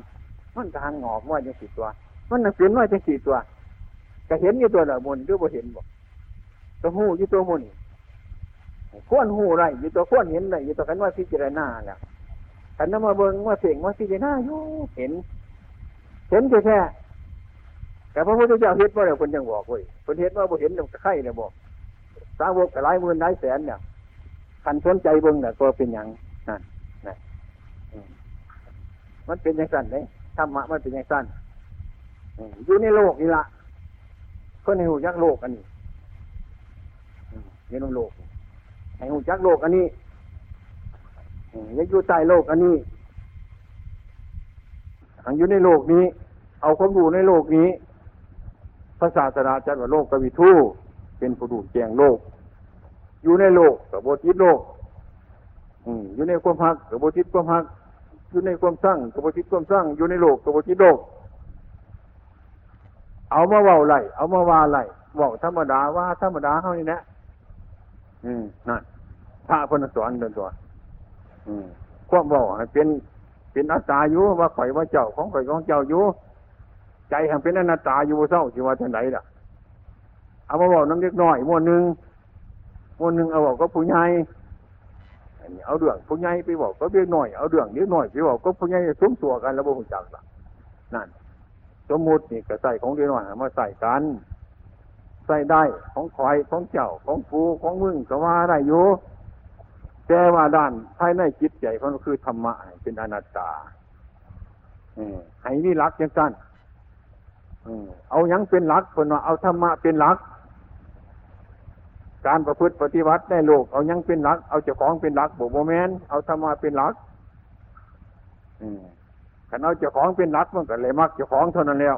มันทางงอกว่าจังสี่ตัว มันนักเปลี่ยนว่าจังสี่ตัวก็เห็นอยู่ตัวละมุนหรือบ่เห็นบ่ตัวหูอยู่ตัวมุน ข้วนหูไรอยู่ตัวข้วนเห็นไรอยู่ตัวกันว่าพิจารณาแล้วกันนำมาเบิ่งว่าเสียงว่าพิจารณาอยู่เห็น เห็นแค่แต่พระพุทธเจ้าเห็นว่าเดี๋ยวคนยังบอกเว้ยคนเห็นว่าบ่เห็นแล้วไข่เนี่ยบอกสาวกหลายหมื่นหลายแสนเนี่ยคันสนใจเบิ่งเนี่ยก็เป็นอย่างนั่นนะมันเป็นอย่างสั้นเลยธรรมะมันเป็นอย่างสั้นอยู่ในโลกนี่ละคนในหูยักโลกอันนี้อยู่ในโลก ในหูยักโลกอันนี้ยังอยู่ใต้โลกอันนี้อังอยู่ในโลกนี้ เอาความรู้ในโลกนี้พระศาสนาจัดว่าโลกกวิทูเป็นผู้ดูแจงโลก อยู่ในโลกกับโบทิศโลกอยู่ในความพักกับโบทิศความพักอยู่ในความสร้างกับโบทิศความสร้างอยู่ในโลกกับโบทิศโลก เอามาเว้าไหลเอามาว่าไหลว้าธรรมดาว่าธรรมดาเท่านี้นะ อืมนั่นพระพนสอนเดินตัว อืมความเว้าให้เป็น เป็นอาตาอยู่ว่าข่อยว่าเจ้าของข่อยของเจ้าอยู่ใจแห่งเป็นอนัตตาอยู่เศร้าสิว่าจะไหนล่ะ เอามาบอกน้ำเล็กน้อยมวนหนึ่งคนหนึ่งเอาบอกก็ผู้ใหญ่เอาเดืองผู้ใหญ่ไปบอกก็เบี้ยหน่อยเอาเดืองนิดหน่อยไปบอกก็ผู้ใหญ่สมตัวกันแล้วบ่หุ่จักล่ะนั่น สมมตินี่ก็ใส่ของเดียหน่อยมาใส่กัน ใส่ได้ของคอยของเจ้าของกูของมึงก็ว่าได้อยู่แต่ว่าด้านภายในจิตใจเพราะคือธรรมะเป็นอนัตตาให้นี่รักยังสั้นเอายังเป็นรักคนว่าเอาธรรมะเป็นรัก การประพฤติปฏิบัติในโลก เอายังเป็นหลัก เอาเจ้าของเป็นหลักบุโมแมนเอาธรรมะเป็นหลักขันเอาเจ้าของเป็นหลักมันก็เลยมักเจ้าของเท่านั้นแล้ว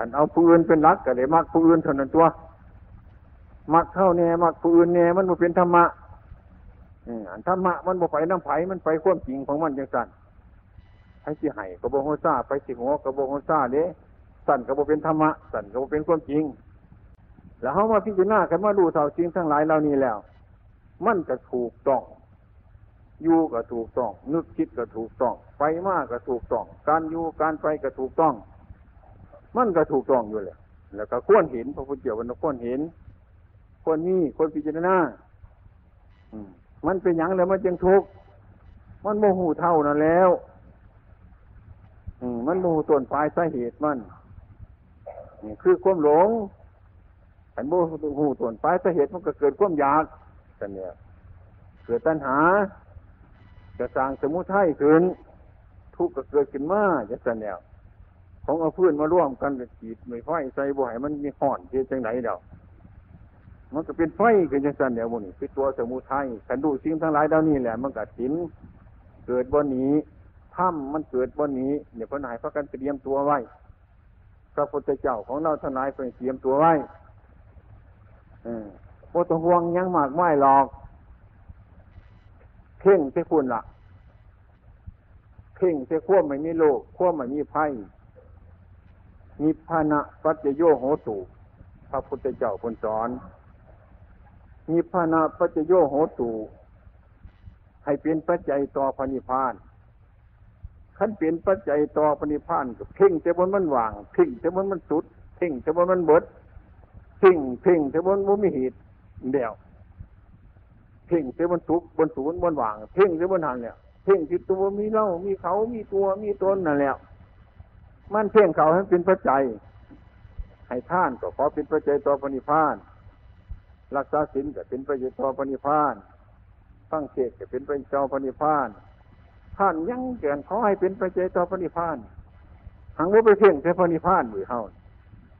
ขันเอาผู้อื่นเป็นหลักก็เลยมักผู้อื่นเท่านั้นตัว มักเท่าแน่มักผู้อื่นแน่มันมาเป็นธรรมะอันธรรมะมันบ่ไปน้ำไผมันไปความจริงของมันจังสั่นไอ้ที่ไห้กระโบงโฮซ่าไปสิหัวกระโบงโฮซ่าเด้สั่นกระโบเป็นธรรมะสั่นกระโบเป็นความจริง แล้วเขามาพิจารณากันมาดูเท่าสิ่งทั้งหลายเหล่านี้แล้ว มันก็ถูกต้องอยู่ก็ถูกต้อง นึกคิดก็ถูกต้อง ไปมากก็ถูกต้อง การอยู่การไปก็ถูกต้อง มันก็ถูกต้องอยู่เลยแล้วก็ควรเห็นพระพุทธเจ้าวันควรเห็นควรนี้ควรพิจารณามันเป็นอย่างแล้วมันจึงทุกข์มันโมหูเท่านั้นแล้วมันโมหูต้นปลายสาเหตุมันคือความหลงขันโบหูตวนไปสาเหตุมันก็เกิดความอยากกันเนี่ยเกิดตัณหา จะสร้างสมุทัยขึ้นทุกข์ก็เกิดขึ้นมาจะสันเนี่ย ของเอาเพื่อนมาร่วมกันกับจีดไม่ไฟใส่บ่อยมันมีห่อนที่จังไหนเดียวมันก็เป็นไฟขึ้นจังสันเนี่ยบุนี่คือตัวสมุทัยขันดูสิ่งทั้งหลายเดานี้แหละ มันก็สินเกิดบนนี้ถ้ำมันเกิดบนนี้เนี่ยพระนายพระกันเตรียมตัวไว้พระพุทธเจ้าของเราทนายเป็นเตรียมตัวไว้โมตห่วงยังมากไม่หรอกเพ่งเสียคุณละ่ะ เพ่งเสียขั้วไม่มีโลกขั้วไม่มีไพ่ นิพพานะปัจจโยโหตุพระพุทธเจ้าคนสอน นิพพานะปัจจโยโหตุให้เป็นปัจจัยต่อพระนิพพานขันเป็นปัจจัยต่อพระนิพพานก็เพ่งแต่บนมันว่างเพ่งแต่บนมันสุดเพ่งแต่บนมันเบิดเพ่งเพ่งแต่บนมันมีเหตุเดียวเพ่งแต่บนสุกบนศูนย์บนว่างเพ่งแต่บนหันเนี่ยเพ่งที่ตัวมีเล่ามีเขามีตัวมีตนนั่นแหละ มันเพ่งเขาให้เป็นปัจจัยให้ท่านก็ขอเป็นปัจจัยต่อพระนิพพานรักษาศีลก็เป็นปัจจัยต่อพระนิพพานฟังเทศก็เป็นปัจจัยต่อพระนิพพานท่านยังเกินขอให้เป็นปัจจัยต่อพระนิพพานหังว่าไปเพ่งแค่พระนิพพานหรือเฮา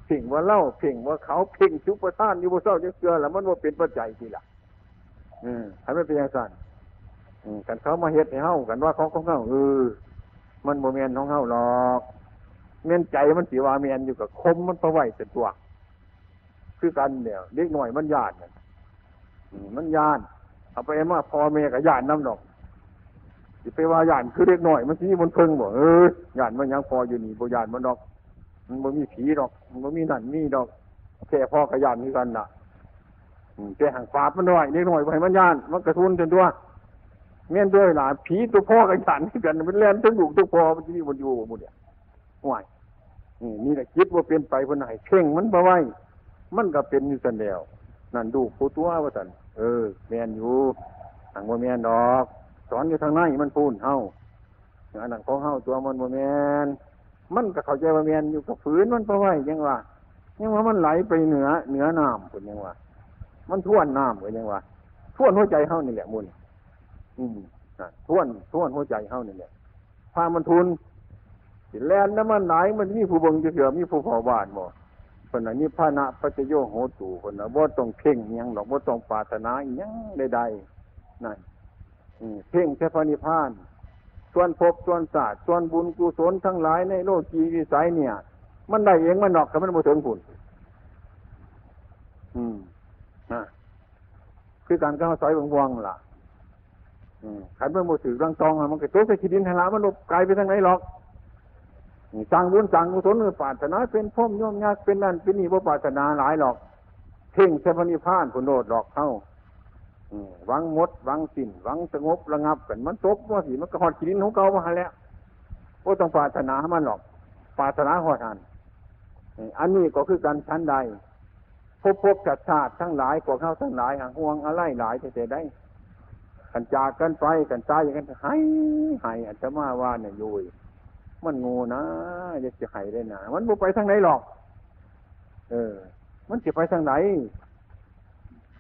เพ่งว่าเล่าเพ่งว่าเขาเพ่งชุบประท่านอยู่บนเศร้าจะเกลือแล้วมันว่าเป็นปัจจัยทีละอืมให้ไม่เป็นอย่างนั้นกันเขามาเฮ็ดให้เฮากันว่าเขาของเฮาเออมันโมเมนต์ของเฮาหรอก เมียนใจมันสีว่าเมียนอยู่กับคมมันประไหวเป็นตัว คือกันเนี่ยเล็กหน่อยมันยานเนี่ยมันยานเอาไปมาพอเมียกับยานน้ำดอกสิไปว่ายานคือเล็กหน่อย มันที่มันเพิ่งบอกเออยานมันยังพออยู่นี่บ่ยานมันดอก มันบ่มีผีดอก มันบ่มีนั่นนี่ดอกแค่พอกับยานนี่กันน่ะแต่ห่างฝาบมันหน่อยเล็กหน่อยไปมันยาน มันกระทุนจนตัวเมียนด้วยหลาผีตัวพ่อกับยานนี่กันมันแล่นทั้งลูกตัวพ่อมันที่มันอยู่หมดเนี่ย ห่วยนี่แหละคิดว่าเป็นไปคนไหนเพ่งมันบ่ไหวมันก็เป็นอยู่สันเดียวนั่นดูผู้ตัวว่าสันเออแมนอยู่ทางว่แมนดอก สอนอยู่ทางในมันพูนเฮาอันนั้นของเฮาตัวมันโมเมนมันก็เข้าใจว่าเมนอยู่กับฝืนมันเพราะว่ายังว่ายังว่ามันไหลไปเหนือเหนือน้ำคนยังว่า มันท่วนน้ำคนยังว่าท่วนหัวใจเฮานี่แหละมุนอืมท่วนท่วนหัวใจเฮานี่แหละพามันทุน สิแลนน้ำมันไหลมันมีผู้บงจะเถื่อมีผู้เผาบ้านบ่คนนั้นนี่พานะปัจโยโหตูคนนั้นบ่ต้องเพ่งยังหรอกบ่ต้องปรารถนายังใดๆนั่นเพ่งแค่พระนิพพานส่วนภพส่วนศาสตร์ส่วนบุญกุศลทั้งหลายในโลกีวิสัยเนี่ย มันได้เองมันหนอกกับมันมาถึงผุนอืมนะคือการก้าวสายวงวงล่ะอืมขันเมื่อโมถือรังตองมันก็ตัวใส่ขีดินทลามันลบไกลไปทางไหนหรอก สั่งบุญสั่งกุศลปราถนา เป็นพ่อมย่อมยากเป็นนั่นเป็นนี่ว่าปารถนาหลายหรอกเพ่งเทพนิพานผลโดดหลอกเข้าหวังมดหวังสิ้นหวังสงบระงับกันมันตกว่าสิมันก็หอดขีดินของเก่ามาแล้วก็ต้องปารถนามันหรอกปารถนาหอดอันอันนี้ก็คือการชั้นใดพบพบจัดชาติทั้งหลายกว่าเขาทั้งหลายห่วงอะไรหลายจะได้กันจากกันไปกันตายอย่างกันห้ให้อัตมาว่าเนี่ยยุย มันงูนะจะจะให้ได้นะมันบ่ไปทางไหนหรอก เออ มันจะไปทางไหน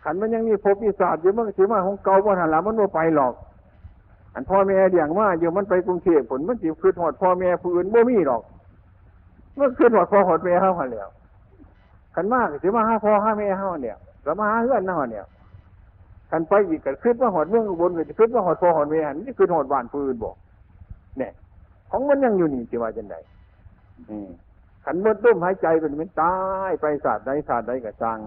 ขันมันยังมีภพมีศาสตร์อยู่มันถือมาของเก่าว่าหันหลังมันว่ไปหรอก อันพ่อแม่เดี่ยงว่าเดี๋ยวมันไปกรุงเทพผลมันจิคือหอดพ่อแม่ผู้อื่นบ่มีหรอกมันคือหอดพ่อหอดแม่เฮาหันแล้วขันมากถือมาห้าพ่อห้าแม่เฮาเนี่ยก็มาห้าเพื่อนเฮาเนี่ยขันไปอีกก็คือว่าหอดเมืองอุบลก็จะคือว่าหอดพ่อหอดแม่หันนี่คือหอดบ้านผู้อื่นบอกเนี่ย ของมันยังอยู่นี่จะว่าจังไดขันมันต้มหายใจเป็นมันตายไปศาสตร์ใดศาสตร์ใดกับจัง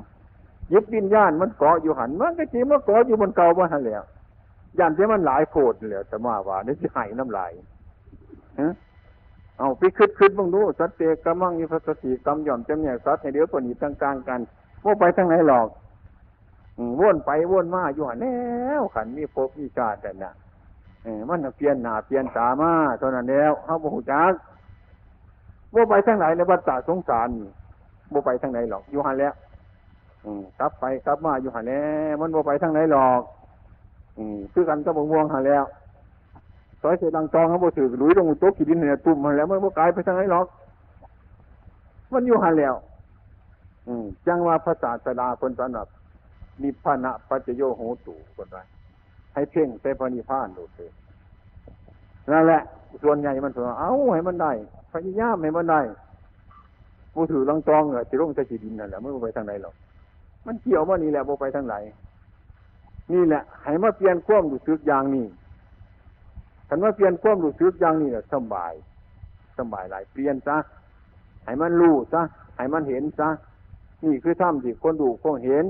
ยึดวิญญาณมันเกาะอยู่หันมันก็จริงมันเกาะอยู่บนเก่ามาหันแล้วยันที่มันหลายโพดเลยแต่มาว่านี่สิหายน้ำลายฮะเอาไปคืดคืดบ้างดูสัตเตกมังยิพัสติกรรมย่อมจำแนกสัตว์ในเดี๋ยวปนีต่างๆกันว่าไปทางไหนหรอกวนไปวนมาอยู่หันแล้วขันมีภพมีชาติแต่น่ะ มันเปลี่ยนหน้าเปลี่ยนตามาเท่านั้นแล้วเขาบอกจักว่าไปทางไหนในวัฏฏะสงสารว่าไปทางไหนหรอกอยู่หันแล้วกลับไปกลับมาอยู่หันแน่มันบ่ไปทางไหนหรอกอืมคือกันก็บ่ม่วงหันแล้วซอยเสดังตองเขาบ่ถือหลุยลงโต๊ะขีดินเนี่ยตุ่มหันแล้วมันบ่กลายไปทางไหนหรอก มันอยู่หันแล้วอืจังว่าภาษาสดาคนสำหรับนิพพานะปัจโยโหตุคนไรให้เพ่งไปพระนิพพานดูสินั่ นั่นแหละ ส่วนใหญ่มันถือเอาให้มันได้พยายามให้มันได้ผู้ถือลังตองเหออจะลงใส่ขีดินนั่นแหละไม่ไปทางไหนหรอกมันเกี่ยวว่านี่แหละโบไปทั้งหลายนี่แหละให้มาเปลี่ยนควมรู้สึกอย่างนี้คันว่าเปลี่ยนควมรู้สึกอย่างนี้แหละสบายสบายหลายเปลี่ยนซะให้มันรู้ซะให้มันเห็นซะนี่คือถ้ำที่คนดูคนเห็น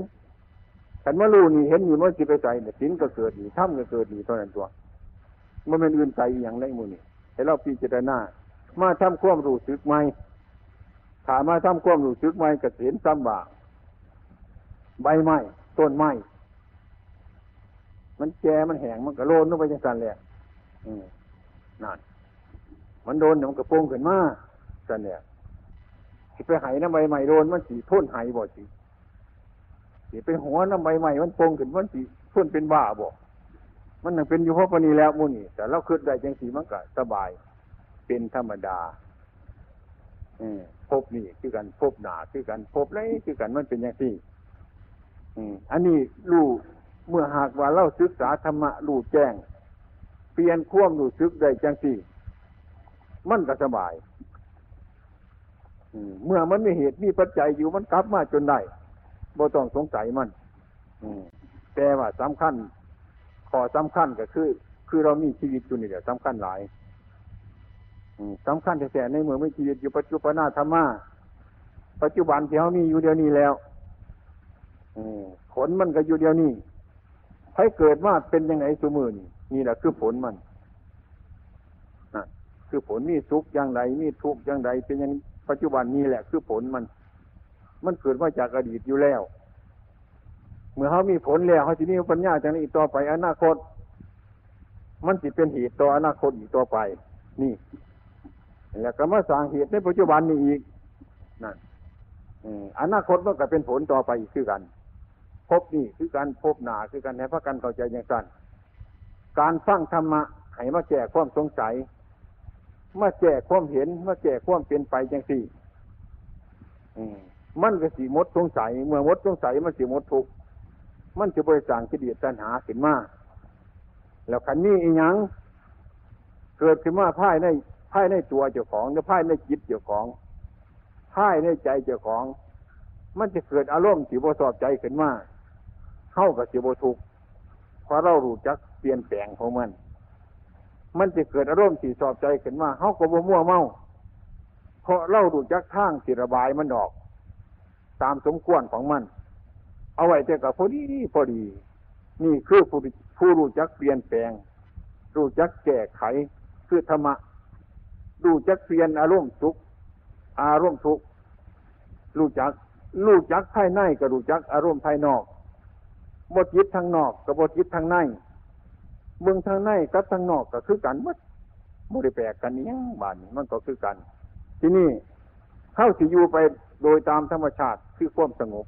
คันว่ารู้นี่เห็นอยู่มันจิไปใจเนี่ยสินก็เกิดดีถ้ำก็เกิดดีเท่านั้นตัว มันเป็นอื่นใจอย่างไรมูนี่ให้เราพิจารณามาทำควมรู้สึกไหมถามมาทำความรู้สึกใหมกระเสียนซ้ำว่าใบไม้ต้นไม้มันแก่มันแห้งมันก็โลนลงไปจังสันแหละอืมนั่นมันโดนมันก็โปงขึ้นมาสันเนี่ยสิไปไหน้ำใบใหม่โดนมันสีทุ่นไหบ่สิสิไปหัวน้ำใบใหม่มันโปงขึ้นมันสีทุ่นเป็นบ้าบ่ มันนังเป็นอยู่เพราะปนีแล้วมูนี่แต่เราคิดได้จังสีมันก็สบาย เป็นธรรมดาอพบนี่คือกันพบหนาคือกันพบไรคือกันมันเป็นอย่างที่อันนี้รู้เมื่อหากว่าเราศึกษาธรรมะรู้แจ้ง เปลี่ยนควมรู้สึกได้จังสี่ มันก็สบายเมื่อมันมีเหตุมีปัจจัยอยู่มันกลับมาจนได้บ่ต้องสงสัยมันแต่ว่าสำคัญ อสำคัญก็คือ คือเรามีชีวิตอยู่นี่เดี๋ยวสำคัญหลายสำคัญแต่ในเมื่อไม่ชีวิตอยู่ปัจจุบันธรรมะปัจจุบันที่เขามีอยู่เดียวนี้แล้วผลมันก็อยู่เดียวนี้ให้เกิดมาเป็นยังไงสมือนี่นี่แหละคือผลมันนะคือผลมีสุขอย่างไรมีทุกข์อย่างไรเป็นอย่างปัจจุบันนี้แหละ คือผลมัน มันเกิดมาจากอดีตอยู่แล้ว เมื่อเขามีผลแล้วเขาจะมีปัญญาจากนี้ต่อไป อนาคต มันจะเป็นเหตุต่ออนาคตอีกต่อไป นี่ แล้วก็มาสร้างเหตุในปัจจุบันนี้อีกนั่นอนาคตมันก็เป็นผลต่อไปอีกคือกัน พบนี่คือการพบหนาคือการให้พระกันเข้าใจอย่างสั้นการฟังธรรมะให้มาแก้ความสงสัยมาแก้ความเห็นมาแก้ความเปลี่ยนไปอย่างสี่มันก็สีมดสงสัย เมื่อมดสงสัยมันสีมดทุก มันจะบริจางกิเลสตัณหาขึ้นมาแล้วขันนี้อีหยังเกิดขึ้นมาพ่ายในพ่ายในตัวเจ้าของหรือพ่ายในจิตเจ้าของพ่ายในใจเจ้าของ มันจะเกิดอารมณ์สีบสอบใจขึ้นมาเข้ากับสีบทุกเพราะเรารู้จักเปลี่ยนแปลงของมัน มันจะเกิดอารมณ์สีสอบใจขึ้นมาเข้ากับมั่วเมาเพราะเรารู้จักทางสีระบายมันออก ตามสมควรของมัน เอาไว้แต่กับพอดีพอดี นี่คือผู้ผู้รู้จักเปลี่ยนแปลง รู้จักแก้ไข คือธรรมะรู้จักเปลี่ยนอารมณ์สุข อารมณ์ทุกข์รู้จักรู้จักภายในก็รู้จักอารมณ์ภายนอกบทยิดทางนอกกับบทยิดทางในเมืองทางในกับทางนอกก็คือกันมัดบริแปลกกันนี้บ้านมันก็คือกัน ที่นี่เข้าสิอยู่ไปโดยตามธรรมชาติคือความสงบ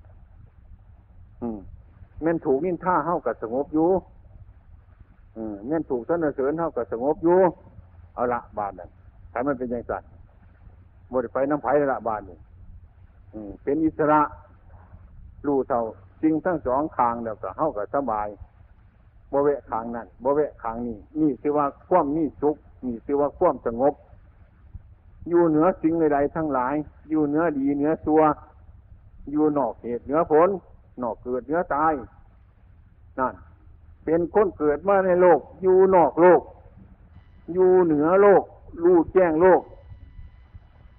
แม่นถูกนินท่าเข้ากับสงบอยู่แม่นถูกสนเสริญเข้ากับสงบอยู่เอาละบานนั่นถ้ามันเป็นอย่างสัตว์บริไปน้ำไผ่ละบานนี่เป็นอิสระรู้เท่าสิ่งทั้งสองทางเดียวก็เข้ากับสบายบวเวะทางนั้นบวเวะทางนี้นี่คือว่าความมีสุขนี่คือว่าความสงบ อยู่เหนือสิ่งใดๆทั้งหลาย อยู่เหนือดีเหนือตัว อยู่นอกเหตุเหนือผล นอกเกิดเหนือตายนั่นเป็นคนเกิดมาในโลก อยู่นอกโลก อยู่เหนือโลก รู้แจ้งโลก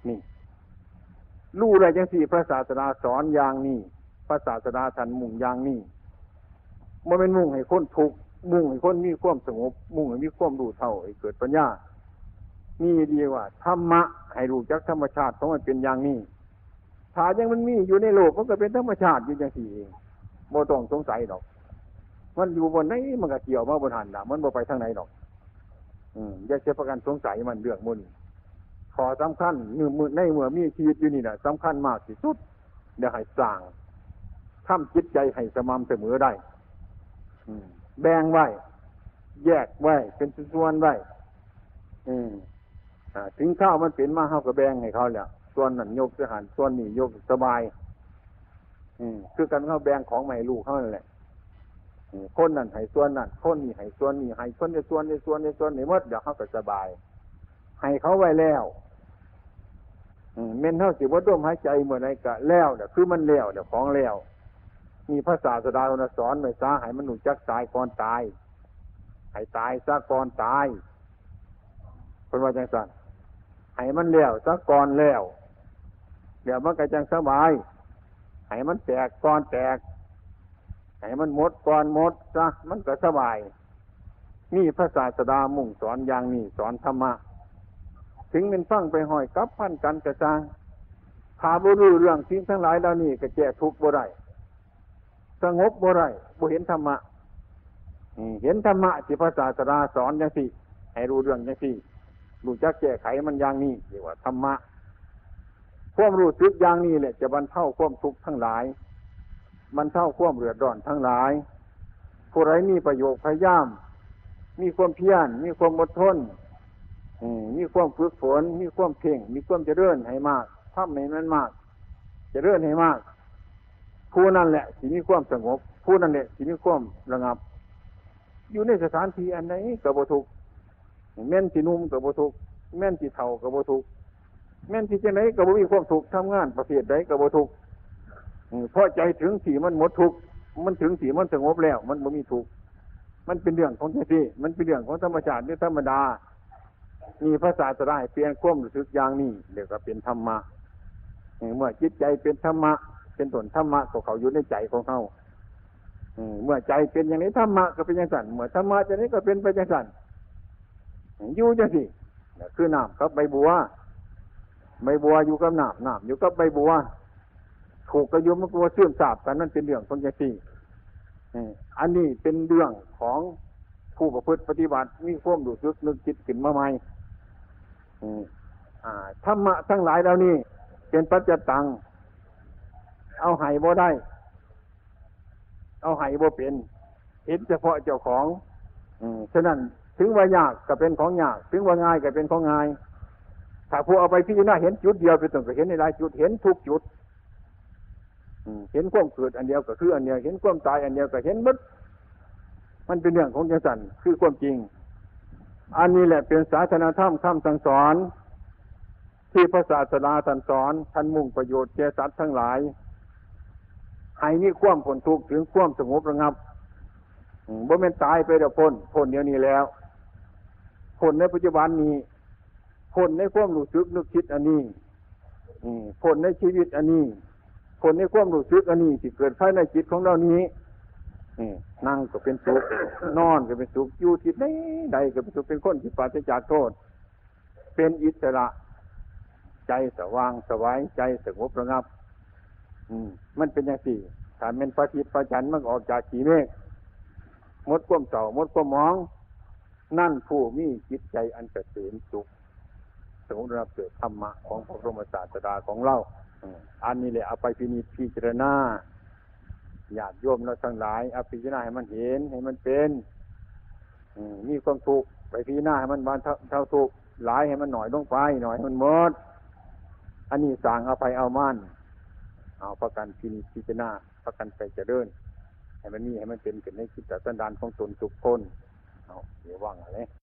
นี่รู้อะไรจังสี่พระศาสนาสอนอย่างนี้พระศาสดาท่านมุ่งอย่างนี้มันเป็นมุ่งให้คนทุกมุ่งให้คนมีความสงบ มุ่งให้มีความรู้เท่าให้เกิดปัญญานี่ดีว่าธรรมะให้รู้จักธรรมชาติของมันเป็นอย่างนี้ ถ้ายังมันมีอยู่ในโลกมันก็เป็นธรรมชาติอยู่อย่างสี่เองโมต้องสงสัยหรอก มันอยู่บนไหนมันก็เกี่ยวมาบนหันละมันบ่ไปทางไหนหรอก อืมอย่าเสียประกันสงสัยมันเรื่องมุนขอสำคัญเมื่อในเมื่อมีชีวิตอยู่นี่นะสำคัญมากที่สุดเดี๋ยวให้สร้างทำจิตใจให้สม่ำเสมอได้แบ่งไว้ แยกไว้ เป็นส่วนไว้ถึงข้าวมันเป็นมาเ้ากับแบ่งให้เขาเนี่ย ส่วนนั้นยกสหันส่วนนี้ยกสบายคือกันเขาแบ่งของใหม่ลูกเขานั่นแหละคนนั้นให้ส่วนนั้นคนนี้ให้ส่วนนี้ให้คนในส่วนในส่วนในส่วนในมดเดี๋ยวเขาก็สบาย ให้เขาไว้แล้วเม่นเท่าสิว่าร่วมหายใจเมื่อไรกะแล้วเดี๋ยวคือมันแล้วเดี๋ยวของแล้ว มีพระศาสดาสอนไม่ซาให้มนุษย์จักตายก่อนตายให้ตายซะก่อนตายเป็นว่าจังสันให้มันเลี้ยวซะก่อนเลี้ยว ดี๋ยวมันก็จังสบายให้มันแตกก่อนแตกให้มันหมดก่อนหมดซะมันก็สบาย นี่พระศาสดามุ่งสอนอย่างนี้สอนธรรมะถึงเป็นฟังไปห้อยกับพันกันกระซังถ้าบ่รู้เรื่องสิ่งทั้งหลายเหล่านี้ก็แก้ทุกข์บ่ได้สงบบ่ได้บ่เห็นธรรมะเห็นธรรมะที่พระศาสดาสอนจังซี่ให้รู้เรื่องจังซี่รู้จักแก้ไขมันอย่างนี้เรียกว่าธรรมะ ความรู้สึกอย่างนี้แหละจะบรรเทาความทุกข์ทั้งหลายบรรเทาความเดือดร้อนทั้งหลาย ผู้ไรมีประโยชน์พยายาม มีความเพียรมีความอดทนมีความฝึกฝน มีความเพ่ง มีความเจริญให้มากทำให้มันมาก เจริญให้มาก ผู้นั่นแหละสิมีความสงบ ผู้นั่นแหละสิมีความระงับ อยู่ในสถานที่อันไหนกับบุทุกแม่นที่นุ่มกับบุทุกแม่นที่เท่ากับบุทุก แม่นที่จะไหนกับบุมีความทุกข์ทำงานประเภทใดกับบุทุกข์เพราะใจถึงสีมันหมดทุกข์มันถึงสีมันสงบแล้ว มันบ่มีทุกข์มันเป็นเรื่องของใจที่มันเป็นเรื่องของธรรมชาติหรือธรรมดา มีภาษาสลายเปลี่ยนความรู้สึกอย่างนี้เดี๋ยวก็เป็นธรรมะเมื่อจิตใจเป็นธรรมะ เป็นต้นธรรมะของเขาอยู่ในใจของเขาเออเมื่อใจเป็นอย่างนี้ธรรมะก็เป็นอย่างสั่นเมื่อธรรมะจะนี้ก็เป็นไปอย่างสั่นอยู่จังสิเนี่คือน้ำกับใบบัว ใบบัวอยู่กับหน้ำน้ำอยู่กับใบบัวถูกกระยุมมันกลัวเสื่อมสาบกันนั่นเป็นเรื่องของจังสี่อันนี้เป็นเรื่องของผู้ประพฤติปฏิบัติมีความรู้สึกนึกคิดขึ้นมาใหม่อืมอ่าธรรมะทั้งหลายเหล่านี้ เป็นปัจจตัง เอาไห้บ่ได้ เอาไห้บ่เป็นเห็นเฉพาะเจ้าของอืฉะนั้นถึงว่ายากก็เป็นของยาก ถึงว่าง่ายก็เป็นของง่าย ถ้าผู้เอาไปพิจารณาเห็นจุดเดียวไปต้องก็เห็นในหลายจุดเห็นทุกจุดเห็นความเกิดอันเดียวก็คืออันเดียวเห็นความตายอันเดียวก็เห็นหมดมันเป็นเรื่องของจังสันคือความจริง อันนี้แหละเป็นศาสนาธรรมคำสั่งสอน ที่พระศาสดาท่านสอนท่านมุ่งประโยชน์แก่สัตว์ทั้งหลายให้มีความผลทุกข์ถึงความสงบระงับบ่แม่นตายไปเดี๋ยวพ้นพ้นเดี๋ยวนี้แล้วพ้นในปัจจุบันนี้ พ้นในความรู้สึกนึกคิดอันนี้อืมพ้นในชีวิตอันนี้พ้นในความรู้สึกอันนี้ที่เกิดภายในจิตของเรานี้นั่งก็เป็นสุขนอนก็เป็นสุขอยู่ที่ใดใดก็เป็นสุขเป็นคนที่ปราศจากโทษ เป็นอิสระ ใจสว่างสวายใจสงบระงับ อืม มันเป็นอย่างสี่ถ้าเป็นพระทิตพระจันทร์มันออกจากขีเมฆมดความเต่ามดความมอง นั่นผู้มีจิตใจอันเกษมสุข สงบระงับเกิดธรรมะของพระบรมศาสดาของเราอืมอันนี้แหละเอาไปพินิจพิจารณาญาติโยมเราทั้งหลายเอาพิจารณาให้มันเห็นให้มันเป็นอืมมีความทุกข์ไปพิจารณาให้มันบานเท่าเท่าทุกข์หลายให้มันหน่อยลงไปหน่อยให้มันหมด อันนี้สั่งเอาไปเอามั่นเอาประกันพินิจพิจารณาประกันไปเจริญให้มันมีให้มันเป็นขึ้นในคิดแต่สันดานของตนทุกคนเอาเดี๋ยวว่างอะไร